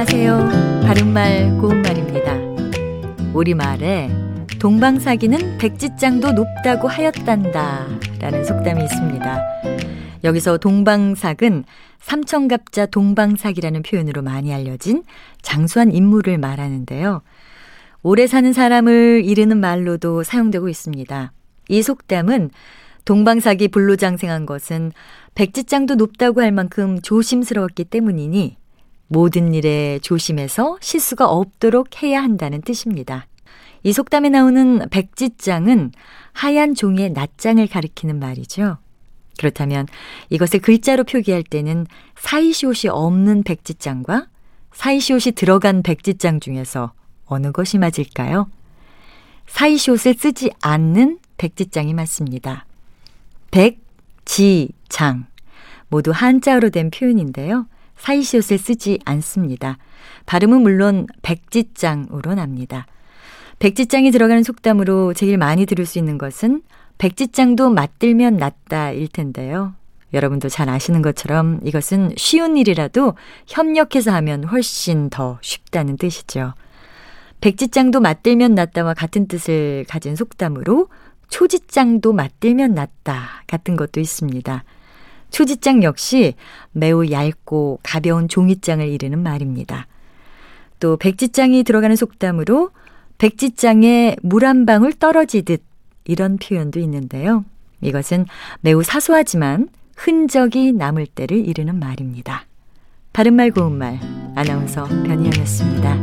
바른말 고운말입니다. 우리말에 동방사기는 백지장도 높다고 하였단다 라는 속담이 있습니다. 여기서 동방삭은 삼천갑자 동방삭이라는 표현으로 많이 알려진 장수한 인물을 말하는데요. 오래 사는 사람을 이르는 말로도 사용되고 있습니다. 이 속담은 동방삭이 불로장생한 것은 백지장도 높다고 할 만큼 조심스러웠기 때문이니 모든 일에 조심해서 실수가 없도록 해야 한다는 뜻입니다. 이 속담에 나오는 백지장은 하얀 종이의 낱장을 가리키는 말이죠. 그렇다면 이것을 글자로 표기할 때는 사이시옷이 없는 백지장과 사이시옷이 들어간 백지장 중에서 어느 것이 맞을까요? 사이시옷을 쓰지 않는 백지장이 맞습니다. 백, 지, 장. 모두 한자어로 된 표현인데요. 사이시옷을 쓰지 않습니다. 발음은 물론 백지장으로 납니다. 백지장이 들어가는 속담으로 제일 많이 들을 수 있는 것은 백지장도 맞들면 낫다일 텐데요. 여러분도 잘 아시는 것처럼 이것은 쉬운 일이라도 협력해서 하면 훨씬 더 쉽다는 뜻이죠. 백지장도 맞들면 낫다와 같은 뜻을 가진 속담으로 초지장도 맞들면 낫다 같은 것도 있습니다. 초지장 역시 매우 얇고 가벼운 종이장을 이르는 말입니다. 또 백지장이 들어가는 속담으로 백지장에 물 한 방울 떨어지듯 이런 표현도 있는데요. 이것은 매우 사소하지만 흔적이 남을 때를 이르는 말입니다. 바른말 고운말 아나운서 변희영이었습니다.